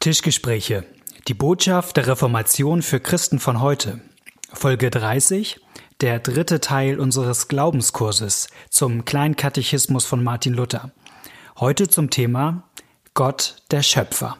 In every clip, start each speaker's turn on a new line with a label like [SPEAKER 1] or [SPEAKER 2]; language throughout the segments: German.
[SPEAKER 1] Tischgespräche. Die Botschaft der Reformation für Christen von heute. Folge 30. Der dritte Teil unseres Glaubenskurses zum Kleinkatechismus von Martin Luther. Heute zum Thema Gott der Schöpfer.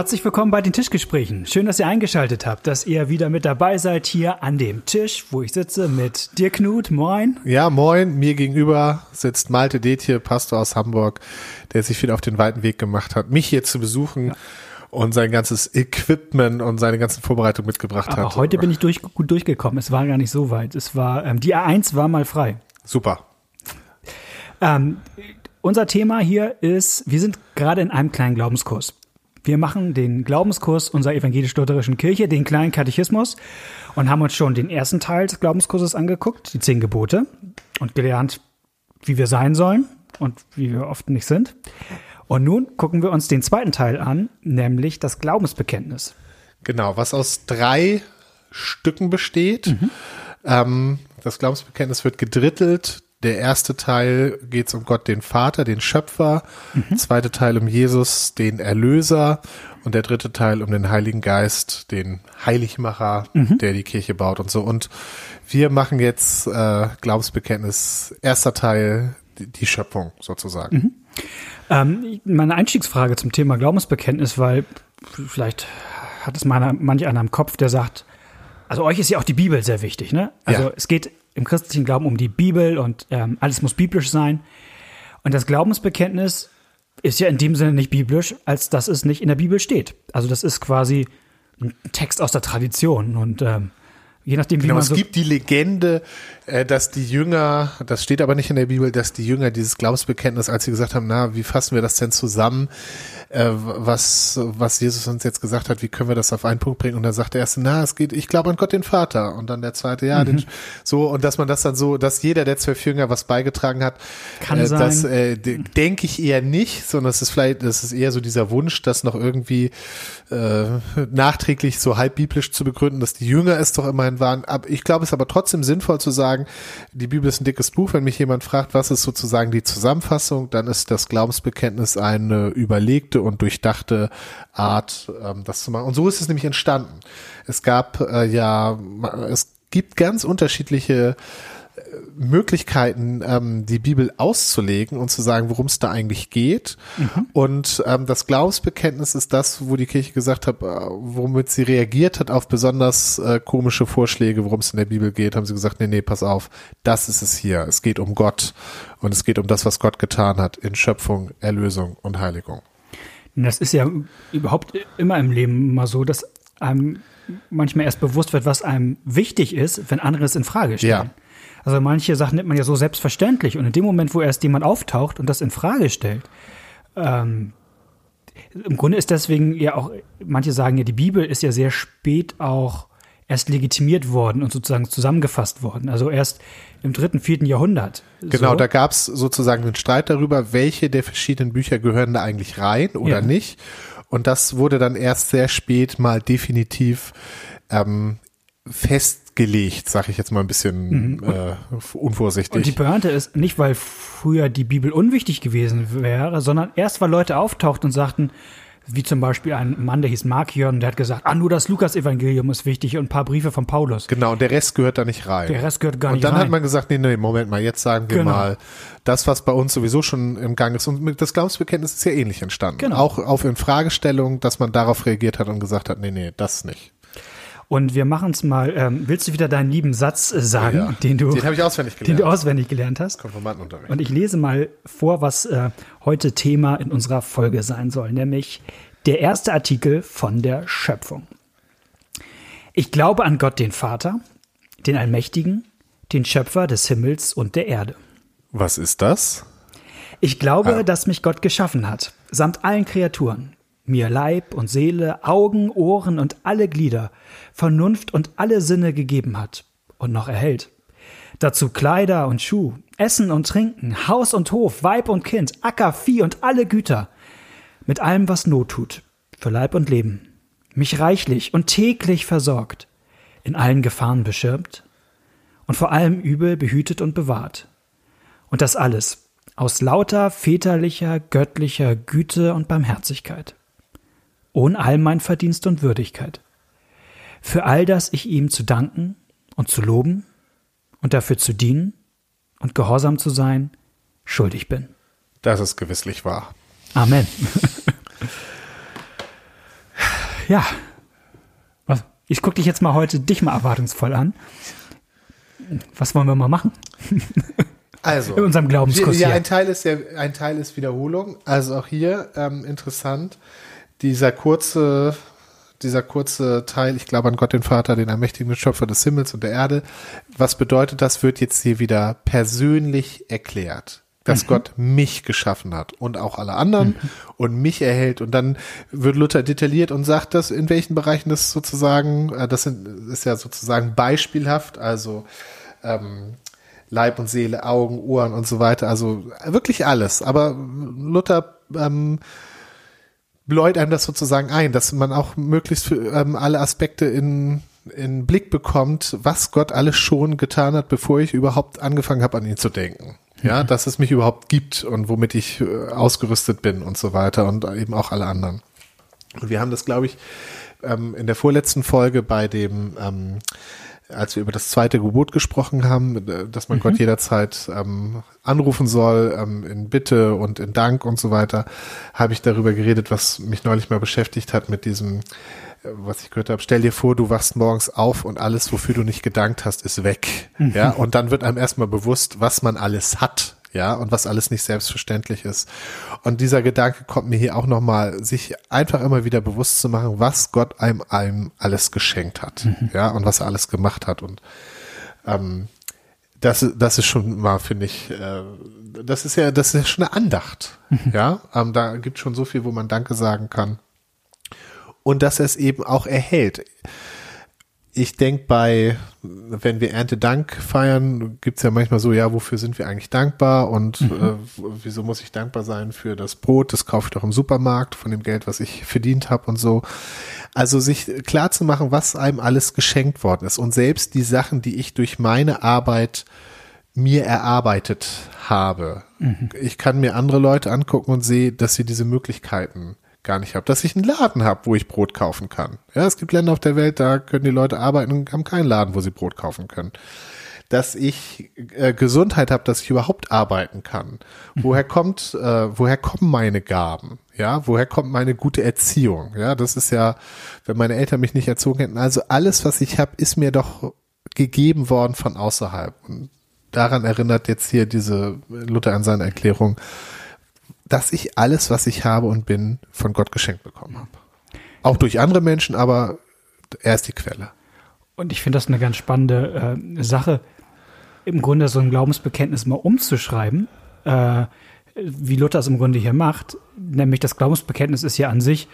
[SPEAKER 1] Herzlich willkommen bei den Tischgesprächen. Schön, dass ihr eingeschaltet habt, dass ihr wieder mit dabei seid hier an dem Tisch, wo ich sitze mit dir, Knut. Moin.
[SPEAKER 2] Ja, moin. Mir gegenüber sitzt Malte Detje, Pastor aus Hamburg, der sich wieder auf den weiten Weg gemacht hat, mich hier zu besuchen. Ja. Und sein ganzes Equipment und seine ganzen Vorbereitungen mitgebracht
[SPEAKER 1] Aber
[SPEAKER 2] hat.
[SPEAKER 1] heute bin ich durch, gut durchgekommen. Es war gar nicht so weit. Es war, ähm, die A1 war mal frei.
[SPEAKER 2] Super.
[SPEAKER 1] Ähm, unser Thema hier ist, wir sind gerade in einem kleinen Glaubenskurs. Wir machen den Glaubenskurs unserer evangelisch-lutherischen Kirche, den kleinen Katechismus, und haben uns schon den ersten Teil des Glaubenskurses angeguckt, die zehn Gebote, und gelernt, wie wir sein sollen und wie wir oft nicht sind. Und nun gucken wir uns den zweiten Teil an, nämlich das Glaubensbekenntnis.
[SPEAKER 2] Genau, was aus drei Stücken besteht. Mhm. Ähm, das Glaubensbekenntnis wird gedrittelt der erste Teil geht es um Gott, den Vater, den Schöpfer. Mhm. Zweite Teil um Jesus, den Erlöser. Und der dritte Teil um den Heiligen Geist, den Heiligmacher, mhm. der die Kirche baut und so. Und wir machen jetzt äh, Glaubensbekenntnis, erster Teil, die, die Schöpfung sozusagen. Mhm.
[SPEAKER 1] Ähm, meine Einstiegsfrage zum Thema Glaubensbekenntnis, weil vielleicht hat es meiner, manch einer im Kopf, der sagt, also euch ist ja auch die Bibel sehr wichtig, ne? Also ja. es geht im christlichen Glauben um die Bibel und ähm, alles muss biblisch sein. Und das Glaubensbekenntnis ist ja in dem Sinne nicht biblisch, als dass es nicht in der Bibel steht. Also das ist quasi ein Text aus der Tradition und ähm, je nachdem, wie
[SPEAKER 2] genau,
[SPEAKER 1] man
[SPEAKER 2] es
[SPEAKER 1] so
[SPEAKER 2] gibt die Legende, äh, dass die Jünger, das steht aber nicht in der Bibel, dass die Jünger dieses Glaubensbekenntnis, als sie gesagt haben, na, wie fassen wir das denn zusammen, äh, was, was Jesus uns jetzt gesagt hat, wie können wir das auf einen Punkt bringen? Und dann sagt der erste, na, es geht, ich glaube an Gott den Vater. Und dann der zweite, ja, mhm. den, so, und dass man das dann so, dass jeder der zwölf Jünger was beigetragen hat,
[SPEAKER 1] Kann äh, sein.
[SPEAKER 2] das äh, denke ich eher nicht, sondern es ist vielleicht, das ist eher so dieser Wunsch, das noch irgendwie äh, nachträglich so halb biblisch zu begründen, dass die Jünger es doch immerhin waren. Aber ich glaube, es ist aber trotzdem sinnvoll zu sagen, die Bibel ist ein dickes Buch. Wenn mich jemand fragt, was ist sozusagen die Zusammenfassung, dann ist das Glaubensbekenntnis eine überlegte und durchdachte Art, ähm, das zu machen. Und so ist es nämlich entstanden. Es gab äh, ja, es gibt ganz unterschiedliche Möglichkeiten, ähm, die Bibel auszulegen und zu sagen, worum es da eigentlich geht. Mhm. Und ähm, das Glaubensbekenntnis ist das, wo die Kirche gesagt hat, äh, womit sie reagiert hat auf besonders äh, komische Vorschläge, worum es in der Bibel geht, haben sie gesagt, nee, nee, pass auf, das ist es hier. Es geht um Gott und es geht um das, was Gott getan hat in Schöpfung, Erlösung und Heiligung.
[SPEAKER 1] Das ist ja überhaupt immer im Leben mal so, dass einem manchmal erst bewusst wird, was einem wichtig ist, wenn andere es in Frage stellen. Ja. Also manche Sachen nimmt man ja so selbstverständlich und in dem Moment, wo erst jemand auftaucht und das in Frage stellt, ähm, im Grunde ist deswegen ja auch, manche sagen ja, die Bibel ist ja sehr spät auch erst legitimiert worden und sozusagen zusammengefasst worden. Also erst im dritten, vierten Jahrhundert.
[SPEAKER 2] Genau, so. da gab es sozusagen einen Streit darüber, welche der verschiedenen Bücher gehören da eigentlich rein oder ja. nicht. Und das wurde dann erst sehr spät mal definitiv ähm, festgelegt, sage ich jetzt mal ein bisschen mhm. äh, unvorsichtig.
[SPEAKER 1] Und die Pointe ist nicht, weil früher die Bibel unwichtig gewesen wäre, sondern erst, weil Leute auftauchten und sagten, wie zum Beispiel ein Mann, der hieß Markion, der hat gesagt, ah, nur das Lukas-Evangelium ist wichtig und ein paar Briefe von Paulus.
[SPEAKER 2] Genau, und der Rest gehört da nicht rein.
[SPEAKER 1] Der Rest gehört gar
[SPEAKER 2] und
[SPEAKER 1] nicht rein.
[SPEAKER 2] Und dann hat man gesagt, nee, nee, Moment mal, jetzt sagen wir genau. mal, das, was bei uns sowieso schon im Gang ist. Und das Glaubensbekenntnis ist ja ähnlich entstanden. Genau. Auch auf Infragestellung, dass man darauf reagiert hat und gesagt hat, nee, nee, das nicht.
[SPEAKER 1] Und wir machen es mal. Ähm, willst du wieder deinen lieben Satz äh, sagen, ja,
[SPEAKER 2] den du, den ich auswendig
[SPEAKER 1] gelernt. den du auswendig gelernt hast?
[SPEAKER 2] Konformantenunterricht.
[SPEAKER 1] Und ich lese mal vor, was äh, heute Thema in unserer Folge sein soll, nämlich der erste Artikel von der Schöpfung. Ich glaube an Gott, den Vater, den Allmächtigen, den Schöpfer des Himmels und der Erde.
[SPEAKER 2] Was ist das?
[SPEAKER 1] Ich glaube, ah. dass mich Gott geschaffen hat, samt allen Kreaturen. Mir Leib und Seele, Augen, Ohren und alle Glieder, Vernunft und alle Sinne gegeben hat und noch erhält. Dazu Kleider und Schuh, Essen und Trinken, Haus und Hof, Weib und Kind, Acker, Vieh und alle Güter, mit allem, was Not tut, für Leib und Leben, mich reichlich und täglich versorgt, in allen Gefahren beschirmt und vor allem Übel behütet und bewahrt. Und das alles aus lauter väterlicher, göttlicher Güte und Barmherzigkeit ohne all mein Verdienst und Würdigkeit. Für all das ich ihm zu danken und zu loben und dafür zu dienen und gehorsam zu sein, schuldig bin.
[SPEAKER 2] Das ist gewisslich wahr.
[SPEAKER 1] Amen. ja. Was? Ich gucke dich jetzt mal heute dich mal erwartungsvoll an. Was wollen wir mal machen?
[SPEAKER 2] Also,
[SPEAKER 1] in unserem Glaubenskurs.
[SPEAKER 2] Ja, ein Teil ist ja, ein Teil ist Wiederholung. Also auch hier ähm, interessant dieser kurze, dieser kurze Teil, ich glaube an Gott den Vater, den ermächtigen Schöpfer des Himmels und der Erde. Was bedeutet das, wird jetzt hier wieder persönlich erklärt. Dass mhm. Gott mich geschaffen hat und auch alle anderen mhm. und mich erhält. Und dann wird Luther detailliert und sagt, dass in welchen Bereichen das sozusagen, äh, das ist ja sozusagen beispielhaft, also ähm, Leib und Seele, Augen, Ohren und so weiter. Also wirklich alles. Aber Luther ähm, bläut einem das sozusagen ein, dass man auch möglichst für ähm, alle Aspekte in, in Blick bekommt, was Gott alles schon getan hat, bevor ich überhaupt angefangen habe, an ihn zu denken. Ja, mhm. dass es mich überhaupt gibt und womit ich äh, ausgerüstet bin und so weiter und eben auch alle anderen. Und wir haben das, glaube ich, ähm, in der vorletzten Folge bei dem ähm, als wir über das zweite Gebot gesprochen haben, äh, dass man mhm. Gott jederzeit ähm, anrufen soll, ähm, in Bitte und in Dank und so weiter, habe ich darüber geredet, was mich neulich mal beschäftigt hat mit diesem, äh, was ich gehört habe, stell dir vor, du wachst morgens auf und alles, wofür du nicht gedankt hast, ist weg. Mhm. Ja, und dann wird einem erstmal bewusst, was man alles hat ja, und was alles nicht selbstverständlich ist. Und dieser Gedanke kommt mir hier auch nochmal, sich einfach immer wieder bewusst zu machen, was Gott einem, einem alles geschenkt hat, mhm. ja, und was er alles gemacht hat. Und ähm, das, das ist schon mal, finde ich, äh, das ist ja, das ist ja schon eine Andacht, mhm. ja. Ähm, da gibt schon so viel, wo man Danke sagen kann. Und dass er es eben auch erhält ich denke bei, wenn wir Erntedank feiern, gibt's ja manchmal so, ja, wofür sind wir eigentlich dankbar und mhm. äh, wieso muss ich dankbar sein für das Brot, das kaufe ich doch im Supermarkt von dem Geld, was ich verdient habe und so. Also sich klar zu machen, was einem alles geschenkt worden ist und selbst die Sachen, die ich durch meine Arbeit mir erarbeitet habe. Mhm. Ich kann mir andere Leute angucken und sehe, dass sie diese Möglichkeiten gar nicht habe, dass ich einen Laden habe, wo ich Brot kaufen kann. Ja, es gibt Länder auf der Welt, da können die Leute arbeiten und haben keinen Laden, wo sie Brot kaufen können. Dass ich äh, Gesundheit habe, dass ich überhaupt arbeiten kann. Mhm. Woher kommt, äh, woher kommen meine Gaben? Ja, woher kommt meine gute Erziehung? Ja, das ist ja, wenn meine Eltern mich nicht erzogen hätten. Also alles, was ich habe, ist mir doch gegeben worden von außerhalb. Und daran erinnert jetzt hier diese Luther an seine Erklärung, dass ich alles, was ich habe und bin, von Gott geschenkt bekommen habe. Auch durch andere Menschen, aber er ist die Quelle.
[SPEAKER 1] Und ich finde das eine ganz spannende äh, Sache, im Grunde so ein Glaubensbekenntnis mal umzuschreiben, äh, wie Luther es im Grunde hier macht. Nämlich das Glaubensbekenntnis ist ja an sich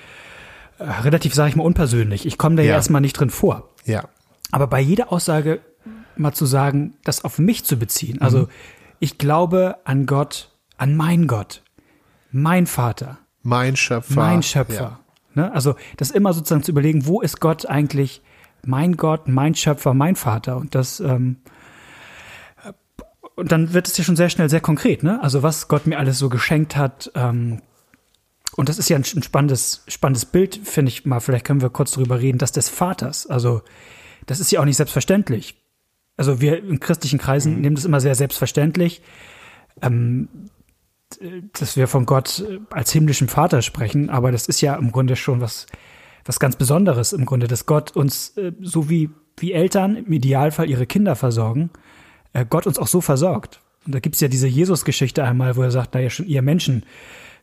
[SPEAKER 1] äh, relativ, sage ich mal, unpersönlich. Ich komme da ja. ja erstmal nicht drin vor.
[SPEAKER 2] Ja.
[SPEAKER 1] Aber bei jeder Aussage mal zu sagen, das auf mich zu beziehen. Also mhm. ich glaube an Gott, an meinen Gott mein Vater.
[SPEAKER 2] Mein Schöpfer.
[SPEAKER 1] Mein Schöpfer. Ja. Ne? Also das immer sozusagen zu überlegen, wo ist Gott eigentlich mein Gott, mein Schöpfer, mein Vater? Und das ähm, und dann wird es ja schon sehr schnell sehr konkret, ne? Also was Gott mir alles so geschenkt hat. Ähm, und das ist ja ein, spannendes, spannendes Bild, finde ich mal. Vielleicht können wir kurz darüber reden, das des Vaters. Also das ist ja auch nicht selbstverständlich. Also wir in christlichen Kreisen mhm. nehmen das immer sehr selbstverständlich. Ähm, dass wir von Gott äh, als himmlischen Vater sprechen, aber das ist ja im Grunde schon was, was ganz Besonderes im Grunde, dass Gott uns, äh, so wie, wie Eltern im Idealfall ihre Kinder versorgen, äh, Gott uns auch so versorgt. Und da gibt's ja diese Jesus-Geschichte einmal, wo er sagt, naja, schon ihr Menschen,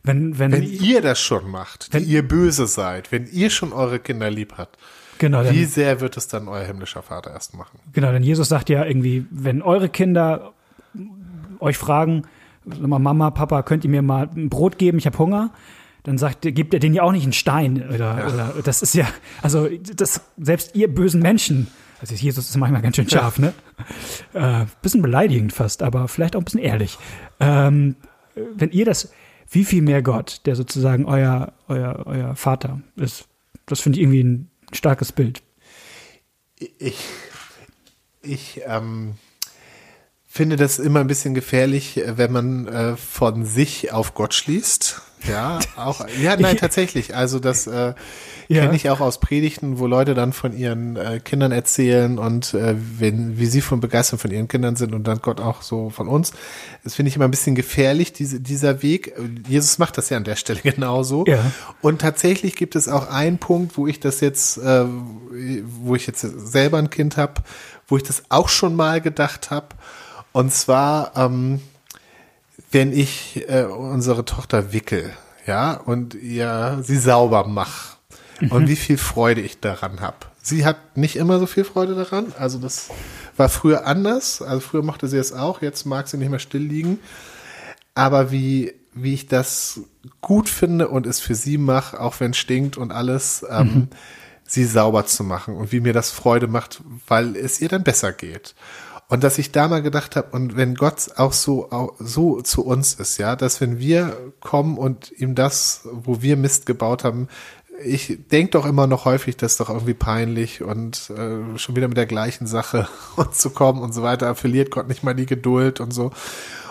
[SPEAKER 1] wenn, wenn,
[SPEAKER 2] wenn ihr das schon macht, wenn ihr böse seid, wenn ihr schon eure Kinder lieb habt,
[SPEAKER 1] genau,
[SPEAKER 2] dann, wie sehr wird es dann euer himmlischer Vater erst machen?
[SPEAKER 1] Genau, denn Jesus sagt ja irgendwie, wenn eure Kinder euch fragen, mal, Mama, Papa, könnt ihr mir mal ein Brot geben? Ich habe Hunger. dann sagt, gibt er denen ja auch nicht einen Stein oder, ja. oder das ist ja, also das, selbst ihr bösen Menschen, also Jesus ist manchmal ganz schön scharf, ne? Äh, bisschen beleidigend fast, aber vielleicht auch ein bisschen ehrlich. Ähm, wenn ihr das, wie viel mehr Gott, der sozusagen euer, euer, euer Vater ist, das finde ich irgendwie ein starkes Bild.
[SPEAKER 2] Ich, ich ähm, finde das immer ein bisschen gefährlich, wenn man äh, von sich auf Gott schließt. Ja, auch, ja, nein, tatsächlich. Also das äh, ja. kenne ich auch aus Predigten, wo Leute dann von ihren äh, Kindern erzählen und äh, wenn, wie sie von begeistert von ihren Kindern sind und dann Gott auch so von uns. Das finde ich immer ein bisschen gefährlich, diese, dieser Weg. Jesus macht das ja an der Stelle genauso. Ja. Und tatsächlich gibt es auch einen Punkt, wo ich das jetzt, äh, wo ich jetzt selber ein Kind habe, wo ich das auch schon mal gedacht habe. Und zwar, ähm, wenn ich äh, unsere Tochter wickel, ja, und ihr sie sauber mache und mhm. wie viel Freude ich daran habe. Sie hat nicht immer so viel Freude daran, also das war früher anders, also früher mochte sie es auch, jetzt mag sie nicht mehr still liegen, aber wie wie ich das gut finde und es für sie mache, auch wenn es stinkt und alles, ähm, mhm. sie sauber zu machen und wie mir das Freude macht, weil es ihr dann besser geht. Und dass ich da mal gedacht habe, und wenn Gott auch so, auch so zu uns ist, ja, dass wenn wir kommen und ihm das, wo wir Mist gebaut haben, ich denke doch immer noch häufig, das ist doch irgendwie peinlich und äh, schon wieder mit der gleichen Sache und zu kommen und so weiter, verliert Gott nicht mal die Geduld und so.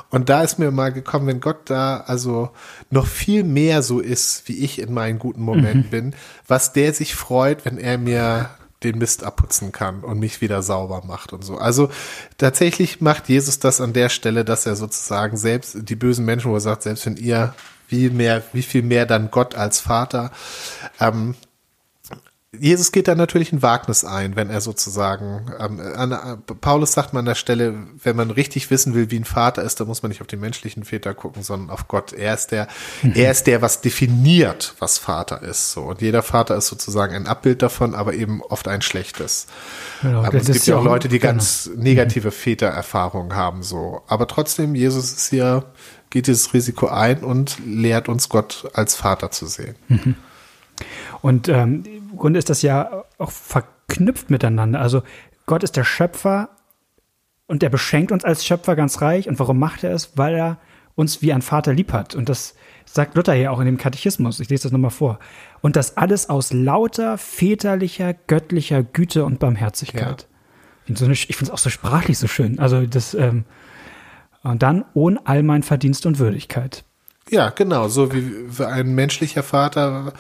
[SPEAKER 2] Und da ist mir mal gekommen, wenn Gott da also noch viel mehr so ist, wie ich in meinen guten Momenten mhm. bin, was der sich freut, wenn er mir den Mist abputzen kann und mich wieder sauber macht und so. Also tatsächlich macht Jesus das an der Stelle, dass er sozusagen selbst die bösen Menschen, wo er sagt, selbst wenn ihr wie mehr, wie viel mehr dann Gott als Vater, ähm, Jesus geht da natürlich ein Wagnis ein, wenn er sozusagen, ähm, an, Paulus sagt man an der Stelle, wenn man richtig wissen will, wie ein Vater ist, dann muss man nicht auf die menschlichen Väter gucken, sondern auf Gott. Er ist der, mhm. er ist der, was definiert, was Vater ist. So. Und jeder Vater ist sozusagen ein Abbild davon, aber eben oft ein schlechtes. Genau, ähm, es gibt ja auch Leute, die genau. ganz negative Vätererfahrungen haben, so. Aber trotzdem, Jesus ist hier, geht dieses Risiko ein und lehrt uns Gott als Vater zu sehen. Mhm.
[SPEAKER 1] Und ähm, Grunde ist das ja auch verknüpft miteinander. Also Gott ist der Schöpfer und er beschenkt uns als Schöpfer ganz reich. Und warum macht er es? Weil er uns wie ein Vater lieb hat. Und das sagt Luther hier auch in dem Katechismus. Ich lese das nochmal vor. Und das alles aus lauter väterlicher, göttlicher Güte und Barmherzigkeit. Ja. Ich finde es auch so sprachlich so schön. Also das, ähm, und dann ohne all mein Verdienst und Würdigkeit.
[SPEAKER 2] Ja, genau. So wie ein menschlicher Vater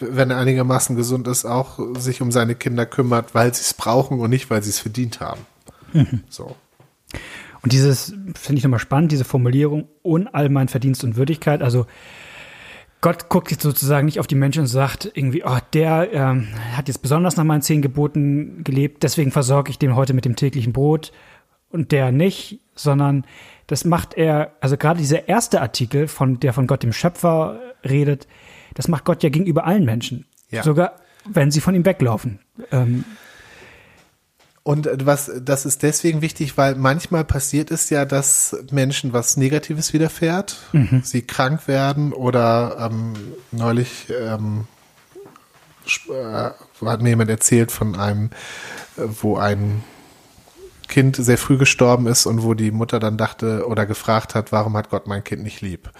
[SPEAKER 2] wenn er einigermaßen gesund ist, auch sich um seine Kinder kümmert, weil sie es brauchen und nicht, weil sie es verdient haben. Mhm. So.
[SPEAKER 1] Und dieses finde ich nochmal spannend, diese Formulierung, und all mein Verdienst und Würdigkeit. Also Gott guckt jetzt sozusagen nicht auf die Menschen und sagt irgendwie, oh, der ähm, hat jetzt besonders nach meinen zehn Geboten gelebt, deswegen versorge ich den heute mit dem täglichen Brot und der nicht, sondern das macht er, also gerade dieser erste Artikel, von der von Gott dem Schöpfer redet, das macht Gott ja gegenüber allen Menschen. Ja. Sogar wenn sie von ihm weglaufen. Ähm,
[SPEAKER 2] und was, das ist deswegen wichtig, weil manchmal passiert es ja, dass Menschen was Negatives widerfährt, mhm. sie krank werden oder ähm, neulich ähm, äh, hat mir jemand erzählt von einem, äh, wo ein Kind sehr früh gestorben ist und wo die Mutter dann dachte oder gefragt hat, warum hat Gott mein Kind nicht lieb?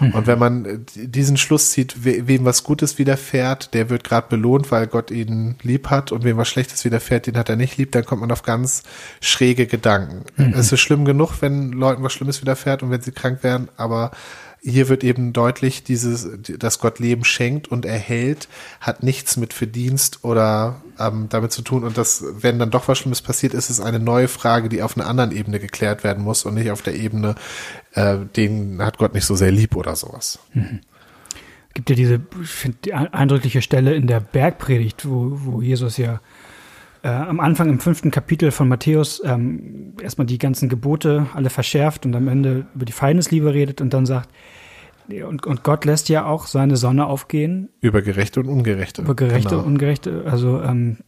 [SPEAKER 2] Mhm. Und wenn man diesen Schluss zieht, wem was Gutes widerfährt, der wird gerade belohnt, weil Gott ihn lieb hat und wem was Schlechtes widerfährt, den hat er nicht lieb, dann kommt man auf ganz schräge Gedanken. Mhm. Es ist schlimm genug, wenn Leuten was Schlimmes widerfährt und wenn sie krank werden, aber hier wird eben deutlich, dieses, dass Gott Leben schenkt und erhält, hat nichts mit Verdienst oder ähm, damit zu tun. Und dass, wenn dann doch was Schlimmes passiert, ist es eine neue Frage, die auf einer anderen Ebene geklärt werden muss und nicht auf der Ebene, äh, den hat Gott nicht so sehr lieb oder sowas. Mhm.
[SPEAKER 1] Gibt ja diese, ich finde, die eindrückliche Stelle in der Bergpredigt, wo, wo Jesus ja äh, am Anfang im fünften Kapitel von Matthäus ähm, erstmal die ganzen Gebote alle verschärft und am Ende über die Feindesliebe redet und dann sagt, und, und Gott lässt ja auch seine Sonne aufgehen.
[SPEAKER 2] Über Gerechte und Ungerechte.
[SPEAKER 1] Über Gerechte genau. und Ungerechte. Also ähm,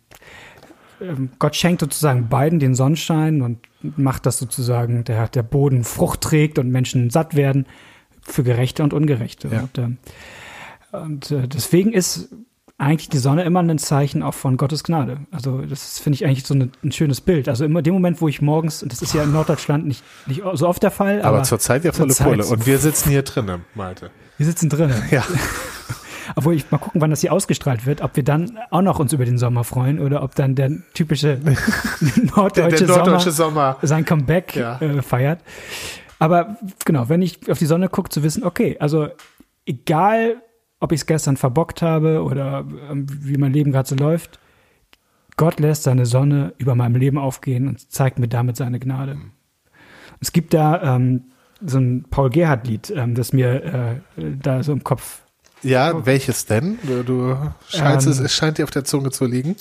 [SPEAKER 1] ähm, Gott schenkt sozusagen beiden den Sonnenschein und macht das sozusagen, der, der Boden Frucht trägt und Menschen satt werden für Gerechte und Ungerechte. Ja. Und, ähm, Und äh, deswegen ist eigentlich die Sonne immer ein Zeichen auch von Gottes Gnade. Also das finde ich eigentlich so eine, ein schönes Bild. Also immer dem Moment, wo ich morgens, und das ist ja in Norddeutschland nicht, nicht so oft der Fall.
[SPEAKER 2] Aber, aber zurzeit ja volle Pulle. Und wir sitzen hier drinnen, Malte.
[SPEAKER 1] Wir sitzen drinnen. Ja. Obwohl ich mal gucken, wann das hier ausgestrahlt wird, ob wir dann auch noch uns über den Sommer freuen oder ob dann der typische norddeutsche, der, der norddeutsche Sommer, Sommer, sein Comeback ja. äh, feiert. Aber genau, wenn ich auf die Sonne gucke, zu wissen, okay, also egal, ob ich es gestern verbockt habe oder ähm, wie mein Leben gerade so läuft, Gott lässt seine Sonne über meinem Leben aufgehen und zeigt mir damit seine Gnade. Es gibt da ähm, so ein Paul Gerhardt-Lied, ähm, das mir äh, da so im Kopf
[SPEAKER 2] ja, oh. welches denn? Du, du scheinst ähm, es, es scheint dir auf der Zunge zu liegen.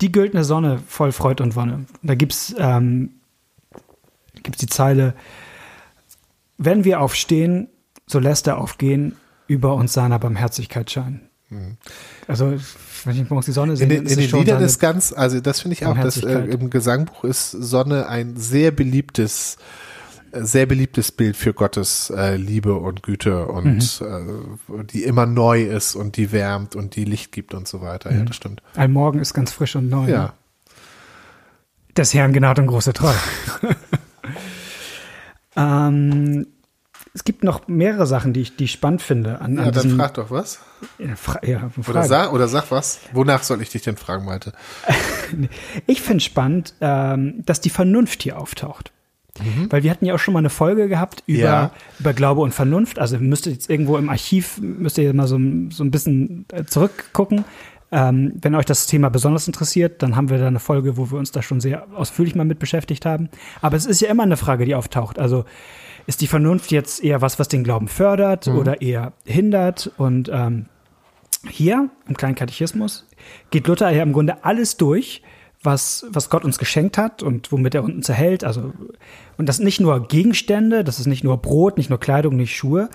[SPEAKER 1] Die güldene Sonne voll Freud und Wonne. Da gibt's ähm, gibt's die Zeile: Wenn wir aufstehen, so lässt er aufgehen über uns seiner Barmherzigkeit scheinen. Mhm. Also wenn ich morgens die Sonne sehe,
[SPEAKER 2] in den, in den Liedern ist ganz, also das finde ich auch, dass äh, im Gesangbuch ist Sonne ein sehr beliebtes sehr beliebtes Bild für Gottes äh, Liebe und Güte und mhm. äh, die immer neu ist und die wärmt und die Licht gibt und so weiter. Mhm. Ja, das stimmt.
[SPEAKER 1] Ein Morgen ist ganz frisch und neu. Ja. Ne? Des Herrn Gnade und große Treue. ähm, es gibt noch mehrere Sachen, die ich, die ich spannend finde.
[SPEAKER 2] An, an ja, dann frag doch was. Ja, fra ja, oder, sag, oder sag was. Wonach soll ich dich denn fragen, Malte?
[SPEAKER 1] ich finde spannend, ähm, dass die Vernunft hier auftaucht. Mhm. Weil wir hatten ja auch schon mal eine Folge gehabt über, ja. über Glaube und Vernunft. Also müsst ihr jetzt irgendwo im Archiv, müsst ihr mal so, so ein bisschen äh, zurückgucken. Ähm, wenn euch das Thema besonders interessiert, dann haben wir da eine Folge, wo wir uns da schon sehr ausführlich mal mit beschäftigt haben. Aber es ist ja immer eine Frage, die auftaucht. Also ist die Vernunft jetzt eher was, was den Glauben fördert mhm. oder eher hindert? Und ähm, hier im kleinen Katechismus geht Luther ja im Grunde alles durch, was, was Gott uns geschenkt hat und womit er uns erhält. Also, und das nicht nur Gegenstände, das ist nicht nur Brot, nicht nur Kleidung, nicht Schuhe,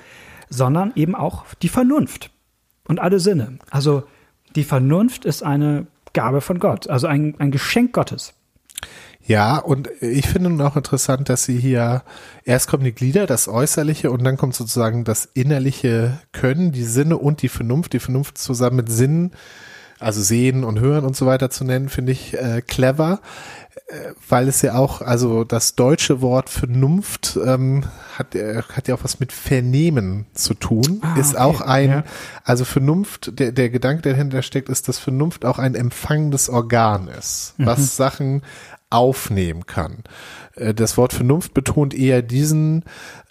[SPEAKER 1] sondern eben auch die Vernunft und alle Sinne. Also, die Vernunft ist eine Gabe von Gott, also ein, ein Geschenk Gottes.
[SPEAKER 2] Ja, und ich finde nun auch interessant, dass sie hier, erst kommen die Glieder, das Äußerliche, und dann kommt sozusagen das innerliche Können, die Sinne und die Vernunft, die Vernunft zusammen mit Sinnen also sehen und hören und so weiter zu nennen, finde ich äh, clever, äh, weil es ja auch, also das deutsche Wort Vernunft ähm, hat, äh, hat ja auch was mit Vernehmen zu tun, ah, ist okay. auch ein, ja. also Vernunft, der, der Gedanke, der dahinter steckt, ist, dass Vernunft auch ein empfangendes Organ ist, mhm. was Sachen aufnehmen kann. Äh, das Wort Vernunft betont eher diesen,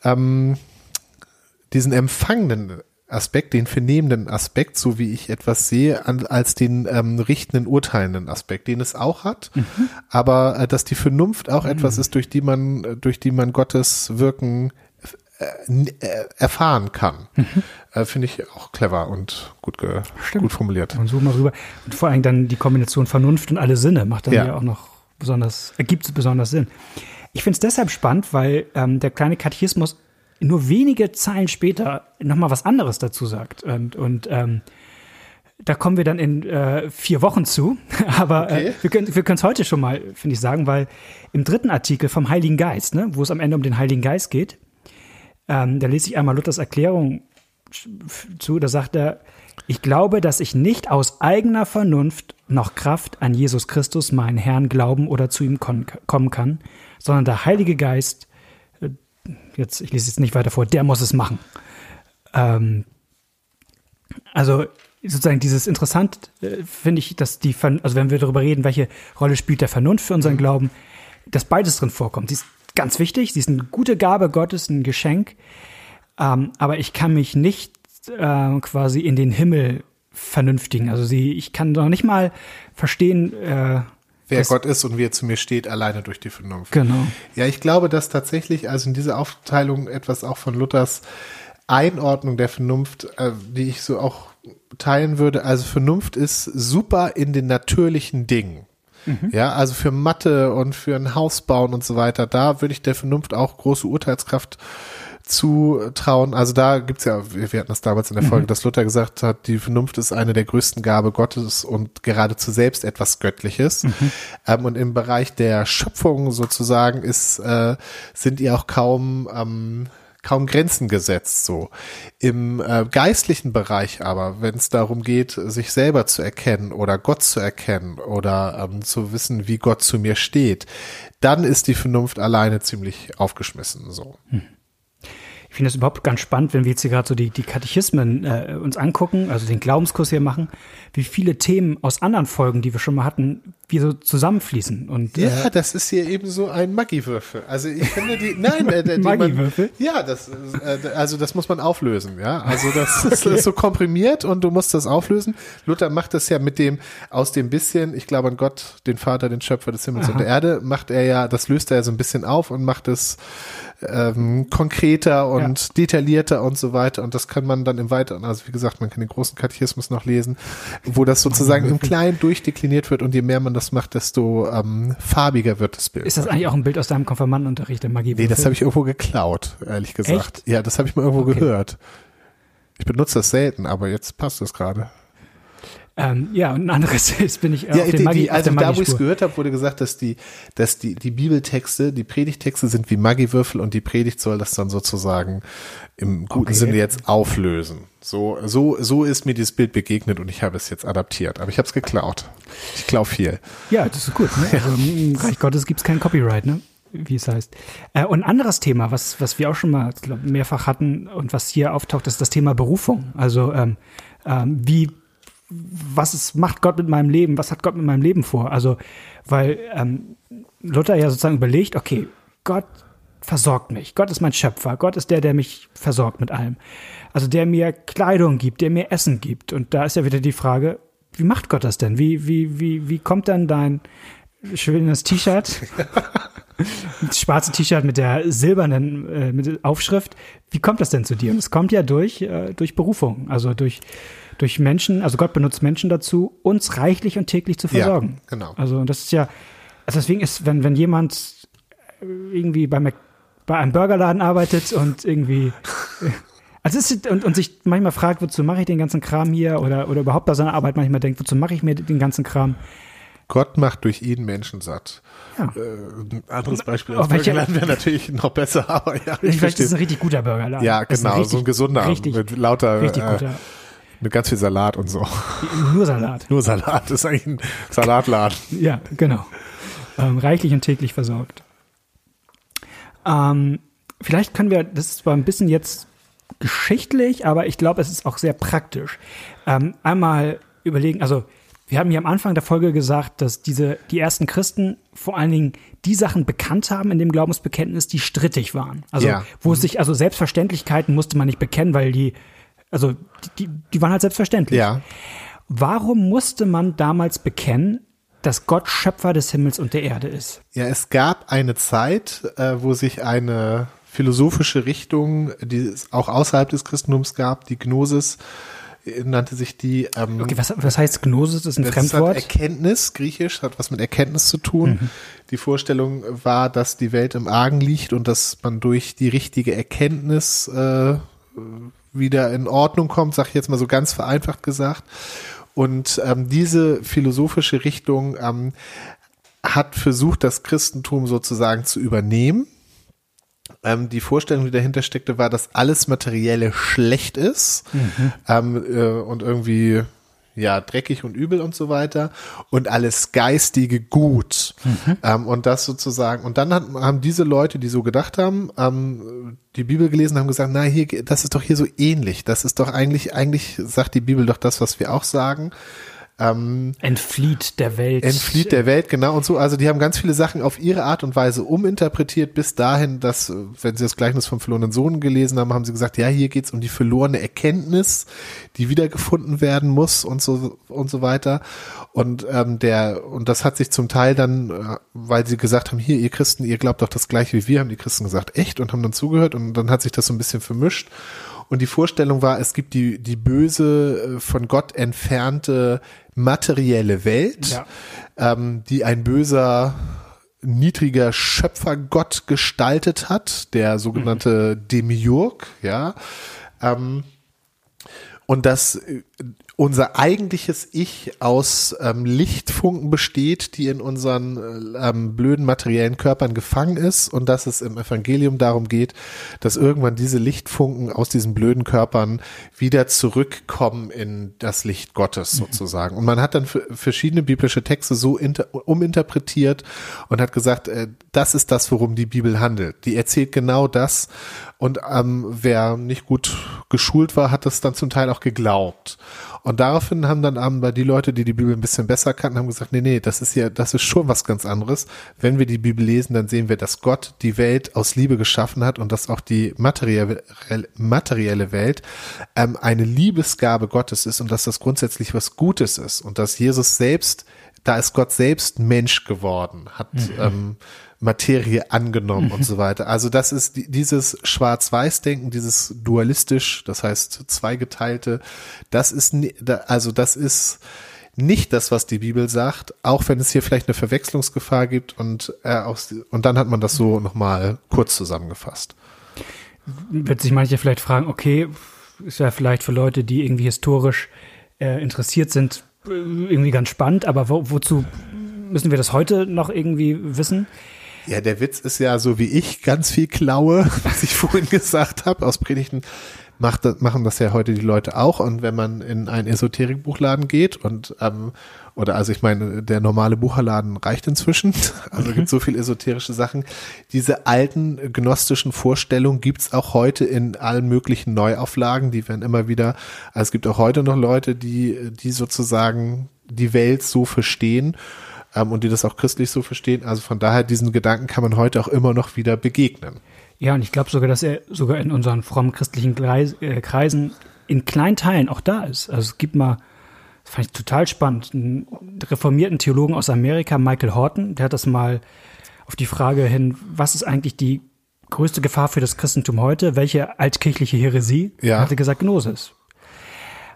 [SPEAKER 2] ähm, diesen empfangenen Aspekt, den vernehmenden Aspekt, so wie ich etwas sehe, an, als den ähm, richtenden, urteilenden Aspekt, den es auch hat, mhm. aber äh, dass die Vernunft auch mhm. etwas ist, durch die man, durch die man Gottes Wirken äh, äh erfahren kann. Mhm. Äh, Finde ich auch clever und gut, ge gut formuliert.
[SPEAKER 1] Und so mal rüber. Und vor allem dann die Kombination Vernunft und alle Sinne macht dann ja, ja auch noch besonders, ergibt besonders Sinn. Ich finde es deshalb spannend, weil ähm, der kleine Katechismus nur wenige Zeilen später nochmal was anderes dazu sagt. Und, und ähm, da kommen wir dann in äh, vier Wochen zu. Aber äh, okay. äh, wir können es heute schon mal, finde ich, sagen, weil im dritten Artikel vom Heiligen Geist, ne, wo es am Ende um den Heiligen Geist geht, ähm, da lese ich einmal Luthers Erklärung zu. Da sagt er, ich glaube, dass ich nicht aus eigener Vernunft noch Kraft an Jesus Christus, meinen Herrn, glauben oder zu ihm kommen kann, sondern der Heilige Geist jetzt, ich lese jetzt nicht weiter vor, der muss es machen. Ähm, also sozusagen dieses interessant äh, finde ich, dass die, also wenn wir darüber reden, welche Rolle spielt der Vernunft für unseren mhm. Glauben, dass beides drin vorkommt. Sie ist ganz wichtig, sie ist eine gute Gabe Gottes, ein Geschenk, ähm, aber ich kann mich nicht äh, quasi in den Himmel vernünftigen. Also sie, ich kann noch nicht mal verstehen, äh,
[SPEAKER 2] wer das, Gott ist und wie er zu mir steht, alleine durch die Vernunft.
[SPEAKER 1] Genau.
[SPEAKER 2] Ja, ich glaube, dass tatsächlich, also in dieser Aufteilung etwas auch von Luthers Einordnung der Vernunft, äh, die ich so auch teilen würde. Also Vernunft ist super in den natürlichen Dingen. Mhm. Ja, also für Mathe und für ein Haus bauen und so weiter, da würde ich der Vernunft auch große Urteilskraft zutrauen. Also da gibt's ja, wir hatten das damals in der Folge, mhm. dass Luther gesagt hat, die Vernunft ist eine der größten Gabe Gottes und geradezu selbst etwas Göttliches. Mhm. Ähm, und im Bereich der Schöpfung sozusagen ist, äh, sind ihr auch kaum ähm, kaum Grenzen gesetzt so. Im äh, geistlichen Bereich aber, wenn es darum geht, sich selber zu erkennen oder Gott zu erkennen oder ähm, zu wissen, wie Gott zu mir steht, dann ist die Vernunft alleine ziemlich aufgeschmissen so. Hm.
[SPEAKER 1] Ich finde das überhaupt ganz spannend, wenn wir jetzt hier gerade so die, die Katechismen äh, uns angucken, also den Glaubenskurs hier machen, wie viele Themen aus anderen Folgen, die wir schon mal hatten, wie so zusammenfließen. Und,
[SPEAKER 2] ja, äh, das ist hier eben so ein Maggi-Würfel. Also ich finde die, nein, äh, die
[SPEAKER 1] Maggi-Würfel?
[SPEAKER 2] Ja, das, äh, also das muss man auflösen, ja. Also das okay. ist so komprimiert und du musst das auflösen. Luther macht das ja mit dem, aus dem bisschen, ich glaube an Gott, den Vater, den Schöpfer des Himmels Aha. und der Erde, macht er ja, das löst er ja so ein bisschen auf und macht es ähm, konkreter und ja. detaillierter und so weiter. Und das kann man dann im Weiteren, also wie gesagt, man kann den großen Katechismus noch lesen, wo das sozusagen im Kleinen durchdekliniert wird und je mehr man das macht, desto ähm, farbiger wird das Bild.
[SPEAKER 1] Ist das eigentlich auch ein Bild aus deinem Konfirmandenunterricht der Magie?
[SPEAKER 2] Nee, das habe ich irgendwo geklaut, ehrlich gesagt. Echt? Ja, das habe ich mal irgendwo okay. gehört. Ich benutze das selten, aber jetzt passt das gerade.
[SPEAKER 1] Ähm, ja, und ein anderes ist, bin ich äh,
[SPEAKER 2] ja, auf den Magie, die, Also da, wo ich es gehört habe, wurde gesagt, dass die, dass die, die Bibeltexte, die Predigtexte sind wie Magiewürfel und die Predigt soll das dann sozusagen im guten okay. Sinne jetzt auflösen. So, so, so ist mir dieses Bild begegnet und ich habe es jetzt adaptiert. Aber ich habe es geklaut. Ich klaue viel.
[SPEAKER 1] Ja, das ist gut. Ne? Also im Reich Gottes gibt es kein Copyright, ne? wie es heißt. Äh, und ein anderes Thema, was, was wir auch schon mal glaub, mehrfach hatten und was hier auftaucht, ist das Thema Berufung. Also ähm, ähm, wie was ist, macht Gott mit meinem Leben, was hat Gott mit meinem Leben vor? Also, weil ähm, Luther ja sozusagen überlegt, okay, Gott versorgt mich, Gott ist mein Schöpfer, Gott ist der, der mich versorgt mit allem. Also der mir Kleidung gibt, der mir Essen gibt. Und da ist ja wieder die Frage, wie macht Gott das denn? Wie, wie, wie, wie kommt dann dein schönes T-Shirt, das schwarze T-Shirt mit der silbernen äh, mit Aufschrift, wie kommt das denn zu dir? Und es kommt ja durch, äh, durch Berufung, also durch durch Menschen, also Gott benutzt Menschen dazu, uns reichlich und täglich zu versorgen.
[SPEAKER 2] Ja, genau.
[SPEAKER 1] Also das ist ja, also deswegen ist, wenn, wenn jemand irgendwie bei, Mac, bei einem Burgerladen arbeitet und irgendwie also ist, und, und sich manchmal fragt, wozu mache ich den ganzen Kram hier oder, oder überhaupt bei seiner Arbeit manchmal denkt, wozu mache ich mir den ganzen Kram?
[SPEAKER 2] Gott macht durch ihn Menschen satt. Ja. Äh, ein anderes Beispiel als Burgerladen wäre natürlich noch besser, aber ja.
[SPEAKER 1] Ich Vielleicht ist es ein richtig guter Burgerladen.
[SPEAKER 2] Ja, genau, richtig, so ein gesunder
[SPEAKER 1] richtig,
[SPEAKER 2] mit lauter
[SPEAKER 1] richtig guter. Äh,
[SPEAKER 2] mit ganz viel Salat und so.
[SPEAKER 1] Nur Salat.
[SPEAKER 2] Nur Salat. Das ist eigentlich ein Salatladen.
[SPEAKER 1] ja, genau. Ähm, reichlich und täglich versorgt. Ähm, vielleicht können wir, das ist zwar ein bisschen jetzt geschichtlich, aber ich glaube, es ist auch sehr praktisch. Ähm, einmal überlegen, also wir haben ja am Anfang der Folge gesagt, dass diese, die ersten Christen vor allen Dingen die Sachen bekannt haben in dem Glaubensbekenntnis, die strittig waren. Also, ja. wo es sich, also Selbstverständlichkeiten musste man nicht bekennen, weil die also die, die waren halt selbstverständlich.
[SPEAKER 2] Ja.
[SPEAKER 1] Warum musste man damals bekennen, dass Gott Schöpfer des Himmels und der Erde ist?
[SPEAKER 2] Ja, es gab eine Zeit, äh, wo sich eine philosophische Richtung, die es auch außerhalb des Christentums gab, die Gnosis, äh, nannte sich die.
[SPEAKER 1] Ähm, okay, was, was heißt Gnosis? Das ist ein das Fremdwort.
[SPEAKER 2] Hat Erkenntnis, griechisch, hat was mit Erkenntnis zu tun. Mhm. Die Vorstellung war, dass die Welt im Argen liegt und dass man durch die richtige Erkenntnis äh, wieder in Ordnung kommt, sag ich jetzt mal so ganz vereinfacht gesagt. Und ähm, diese philosophische Richtung ähm, hat versucht, das Christentum sozusagen zu übernehmen. Ähm, die Vorstellung, die dahinter steckte, war, dass alles Materielle schlecht ist mhm. ähm, äh, und irgendwie ja, dreckig und übel und so weiter und alles Geistige gut. Mhm. Ähm, und das sozusagen, und dann hat, haben diese Leute, die so gedacht haben, ähm, die Bibel gelesen haben gesagt, na hier, das ist doch hier so ähnlich. Das ist doch eigentlich, eigentlich sagt die Bibel doch das, was wir auch sagen.
[SPEAKER 1] Ähm, entflieht der Welt.
[SPEAKER 2] Entflieht der Welt, genau und so. Also die haben ganz viele Sachen auf ihre Art und Weise uminterpretiert, bis dahin, dass, wenn sie das Gleichnis vom verlorenen Sohn gelesen haben, haben sie gesagt, ja, hier geht's um die verlorene Erkenntnis, die wiedergefunden werden muss und so und so weiter. Und ähm, der, und das hat sich zum Teil dann, äh, weil sie gesagt haben, hier, ihr Christen, ihr glaubt doch das gleiche wie wir, haben die Christen gesagt, echt, und haben dann zugehört und dann hat sich das so ein bisschen vermischt. Und die Vorstellung war, es gibt die, die böse, äh, von Gott entfernte materielle Welt, ja. ähm, die ein böser, niedriger Schöpfergott gestaltet hat, der sogenannte mhm. Demiurg, ja. Ähm, und das unser eigentliches Ich aus ähm, Lichtfunken besteht, die in unseren ähm, blöden materiellen Körpern gefangen ist und dass es im Evangelium darum geht, dass irgendwann diese Lichtfunken aus diesen blöden Körpern wieder zurückkommen in das Licht Gottes mhm. sozusagen. Und man hat dann verschiedene biblische Texte so uminterpretiert und hat gesagt, äh, das ist das, worum die Bibel handelt. Die erzählt genau das und ähm, wer nicht gut geschult war, hat das dann zum Teil auch geglaubt. Und daraufhin haben dann aber die Leute, die die Bibel ein bisschen besser kannten, haben gesagt, nee, nee, das ist ja, das ist schon was ganz anderes. Wenn wir die Bibel lesen, dann sehen wir, dass Gott die Welt aus Liebe geschaffen hat und dass auch die materielle, materielle Welt ähm, eine Liebesgabe Gottes ist und dass das grundsätzlich was Gutes ist und dass Jesus selbst da ist Gott selbst Mensch geworden, hat mhm. ähm, Materie angenommen und so weiter. Also das ist dieses Schwarz-Weiß-Denken, dieses dualistisch, das heißt zweigeteilte, das ist, also das ist nicht das, was die Bibel sagt, auch wenn es hier vielleicht eine Verwechslungsgefahr gibt und, äh, aus, und dann hat man das so nochmal kurz zusammengefasst.
[SPEAKER 1] Wird sich manche vielleicht fragen, okay, ist ja vielleicht für Leute, die irgendwie historisch äh, interessiert sind, äh, irgendwie ganz spannend, aber wo, wozu müssen wir das heute noch irgendwie wissen?
[SPEAKER 2] Ja, der Witz ist ja so wie ich ganz viel klaue, was ich vorhin gesagt habe aus Predigten. Macht, machen das ja heute die Leute auch. Und wenn man in einen Esoterikbuchladen geht und ähm, oder also ich meine, der normale Bucherladen reicht inzwischen. Also mhm. gibt so viel esoterische Sachen. Diese alten gnostischen Vorstellungen gibt's auch heute in allen möglichen Neuauflagen. Die werden immer wieder, also es gibt auch heute noch Leute, die, die sozusagen die Welt so verstehen ähm, und die das auch christlich so verstehen. Also von daher, diesen Gedanken kann man heute auch immer noch wieder begegnen.
[SPEAKER 1] Ja, und ich glaube sogar, dass er sogar in unseren frommen christlichen Kreis, äh, Kreisen in kleinen Teilen auch da ist. Also es gibt mal, das fand ich total spannend, einen reformierten Theologen aus Amerika, Michael Horton, der hat das mal auf die Frage hin, was ist eigentlich die größte Gefahr für das Christentum heute? Welche altkirchliche Häresie? Ja. Hat er gesagt, Gnosis.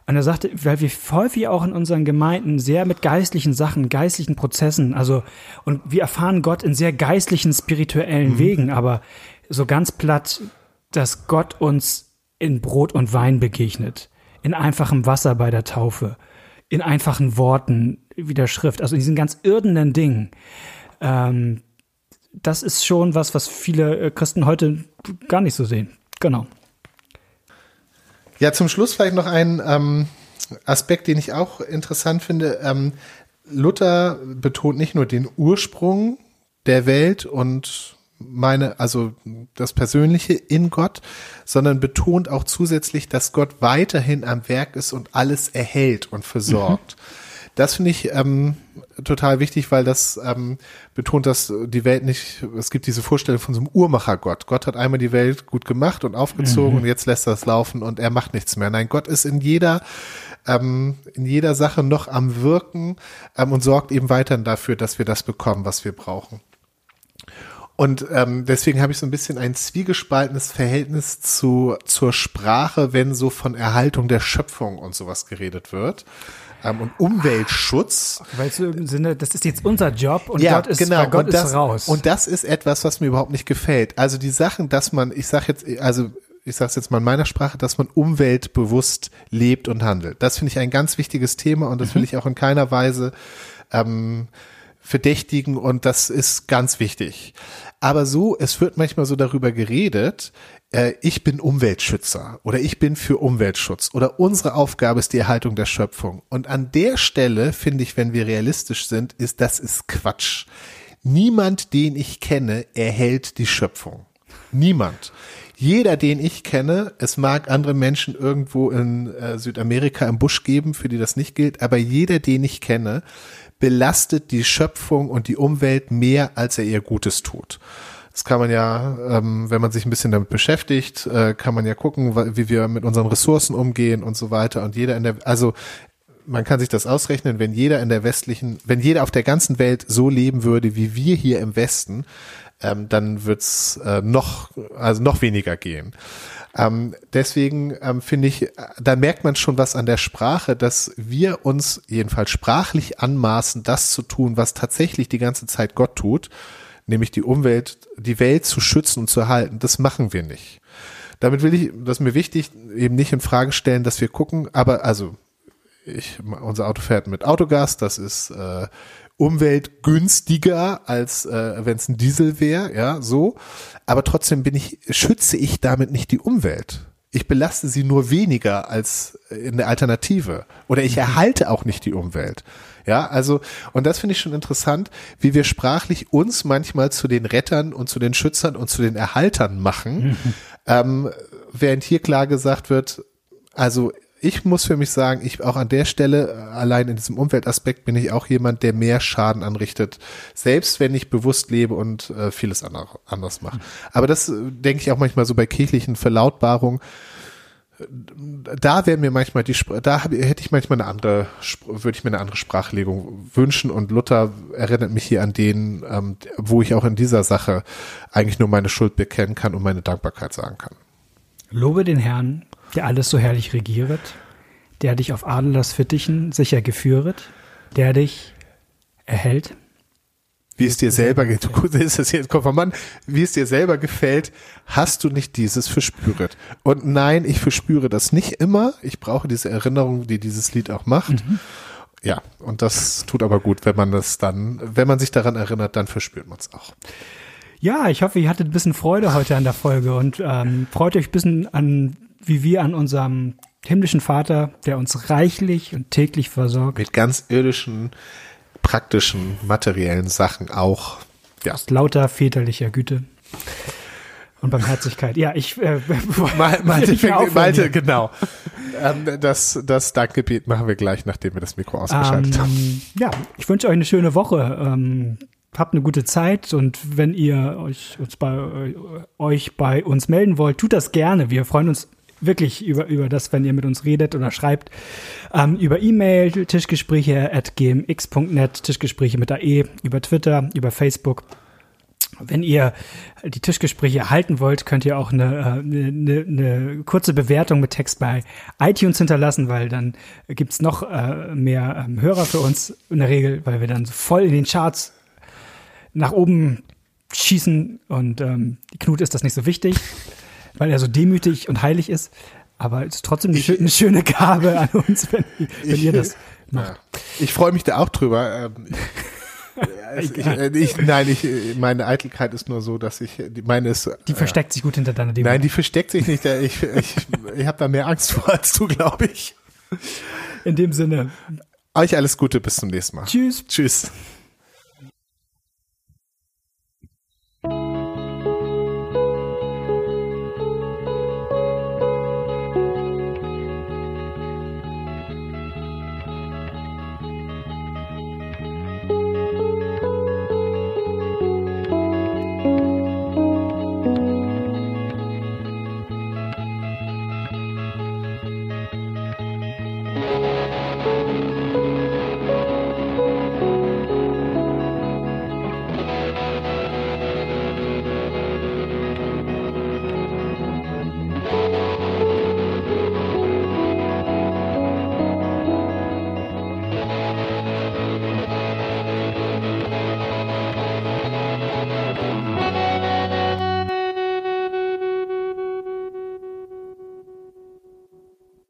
[SPEAKER 1] Und er sagte, weil wir häufig auch in unseren Gemeinden sehr mit geistlichen Sachen, geistlichen Prozessen, also, und wir erfahren Gott in sehr geistlichen, spirituellen mhm. Wegen, aber so ganz platt, dass Gott uns in Brot und Wein begegnet, in einfachem Wasser bei der Taufe, in einfachen Worten wie der Schrift, also in diesen ganz irdenen Dingen. Ähm, das ist schon was, was viele äh, Christen heute gar nicht so sehen. Genau.
[SPEAKER 2] Ja, zum Schluss vielleicht noch ein ähm, Aspekt, den ich auch interessant finde. Ähm, Luther betont nicht nur den Ursprung der Welt und meine, also das Persönliche in Gott, sondern betont auch zusätzlich, dass Gott weiterhin am Werk ist und alles erhält und versorgt. Mhm. Das finde ich ähm, total wichtig, weil das ähm, betont, dass die Welt nicht, es gibt diese Vorstellung von so einem Uhrmachergott. Gott hat einmal die Welt gut gemacht und aufgezogen mhm. und jetzt lässt er es laufen und er macht nichts mehr. Nein, Gott ist in jeder ähm, in jeder Sache noch am Wirken ähm, und sorgt eben weiterhin dafür, dass wir das bekommen, was wir brauchen. Und ähm, deswegen habe ich so ein bisschen ein zwiegespaltenes Verhältnis zu zur Sprache, wenn so von Erhaltung der Schöpfung und sowas geredet wird ähm, und Umweltschutz.
[SPEAKER 1] Weil du im Sinne, das ist jetzt unser Job und ja, Gott ist, genau. Gott
[SPEAKER 2] und das,
[SPEAKER 1] ist raus.
[SPEAKER 2] Und das ist etwas, was mir überhaupt nicht gefällt. Also die Sachen, dass man, ich sage jetzt, also ich sage es jetzt mal in meiner Sprache, dass man umweltbewusst lebt und handelt. Das finde ich ein ganz wichtiges Thema und das mhm. will ich auch in keiner Weise ähm, verdächtigen und das ist ganz wichtig. Aber so, es wird manchmal so darüber geredet, äh, ich bin Umweltschützer oder ich bin für Umweltschutz oder unsere Aufgabe ist die Erhaltung der Schöpfung. Und an der Stelle finde ich, wenn wir realistisch sind, ist das ist Quatsch. Niemand, den ich kenne, erhält die Schöpfung. Niemand. Jeder, den ich kenne, es mag andere Menschen irgendwo in äh, Südamerika im Busch geben, für die das nicht gilt, aber jeder, den ich kenne, belastet die Schöpfung und die Umwelt mehr, als er ihr Gutes tut. Das kann man ja, ähm, wenn man sich ein bisschen damit beschäftigt, äh, kann man ja gucken, wie wir mit unseren Ressourcen umgehen und so weiter. Und jeder in der, also man kann sich das ausrechnen, wenn jeder in der westlichen, wenn jeder auf der ganzen Welt so leben würde, wie wir hier im Westen, ähm, dann wird's äh, noch, also noch weniger gehen. Ähm, deswegen ähm, finde ich, da merkt man schon was an der Sprache, dass wir uns jedenfalls sprachlich anmaßen, das zu tun, was tatsächlich die ganze Zeit Gott tut nämlich die Umwelt, die Welt zu schützen und zu erhalten. Das machen wir nicht. Damit will ich, das ist mir wichtig, eben nicht in Frage stellen, dass wir gucken, aber also ich, unser Auto fährt mit Autogas, das ist äh, umweltgünstiger als äh, wenn es ein Diesel wäre, ja, so. Aber trotzdem bin ich, schütze ich damit nicht die Umwelt. Ich belaste sie nur weniger als in der Alternative. Oder ich mhm. erhalte auch nicht die Umwelt. Ja, also, und das finde ich schon interessant, wie wir sprachlich uns manchmal zu den Rettern und zu den Schützern und zu den Erhaltern machen, mhm. ähm, während hier klar gesagt wird, also ich muss für mich sagen, ich auch an der Stelle, äh, allein in diesem Umweltaspekt, bin ich auch jemand, der mehr Schaden anrichtet, selbst wenn ich bewusst lebe und äh, vieles andere, anders mache. Aber das äh, denke ich auch manchmal so bei kirchlichen Verlautbarungen. Da wäre mir manchmal die, da hab, hätte ich manchmal eine andere, würde ich mir eine andere Sprachlegung wünschen und Luther erinnert mich hier an den, ähm, wo ich auch in dieser Sache eigentlich nur meine Schuld bekennen kann und meine Dankbarkeit sagen kann.
[SPEAKER 1] Lobe den Herrn, der alles so herrlich regieret, der dich auf Adlers Fittichen sicher geführet, der dich erhält.
[SPEAKER 2] Wie es dir selber ist das jetzt Konfirmand, wie es dir selber gefällt, hast du nicht dieses verspüret. Und nein, ich verspüre das nicht immer. Ich brauche diese Erinnerung, die dieses Lied auch macht. Mhm. Ja, und das tut aber gut, wenn man das dann, wenn man sich daran erinnert, dann verspürt man es auch.
[SPEAKER 1] Ja, ich hoffe, ihr hattet ein bisschen Freude heute an der Folge und ähm, freut euch ein bisschen an wie wir an unserem himmlischen Vater, der uns reichlich und täglich versorgt.
[SPEAKER 2] Mit ganz irdischen, praktischen, materiellen Sachen auch.
[SPEAKER 1] Ja. Aus lauter väterlicher Güte. Und Barmherzigkeit. Ja, ich äh,
[SPEAKER 2] Mal, Malte, fängt, Malte genau. Ähm, das, das Dankgebet machen wir gleich, nachdem wir das Mikro ausgeschaltet ähm, haben.
[SPEAKER 1] Ja, ich wünsche euch eine schöne Woche. Ähm, habt eine gute Zeit und wenn ihr euch, uns bei, euch bei uns melden wollt, tut das gerne. Wir freuen uns wirklich über, über das, wenn ihr mit uns redet oder schreibt. Ähm, über E-Mail, Tischgespräche at gmx.net, Tischgespräche mit AE, über Twitter, über Facebook. Wenn ihr die Tischgespräche erhalten wollt, könnt ihr auch eine, äh, eine, eine kurze Bewertung mit Text bei iTunes hinterlassen, weil dann gibt's noch äh, mehr ähm, Hörer für uns in der Regel, weil wir dann so voll in den Charts nach oben schießen und ähm, Knut ist das nicht so wichtig weil er so demütig und heilig ist. Aber es ist trotzdem eine, ich, eine schöne Gabe an uns, wenn, wenn ich, ihr das macht. Ja.
[SPEAKER 2] Ich freue mich da auch drüber. Ähm, ich, äh, ich, nein, ich, meine Eitelkeit ist nur so, dass ich, meine ist.
[SPEAKER 1] Die versteckt sich gut hinter deiner
[SPEAKER 2] Demut. Nein, die versteckt sich nicht. Ich, ich, ich habe da mehr Angst vor als du, glaube ich.
[SPEAKER 1] In dem Sinne.
[SPEAKER 2] Euch alles Gute, bis zum nächsten Mal.
[SPEAKER 1] Tschüss.
[SPEAKER 2] Tschüss.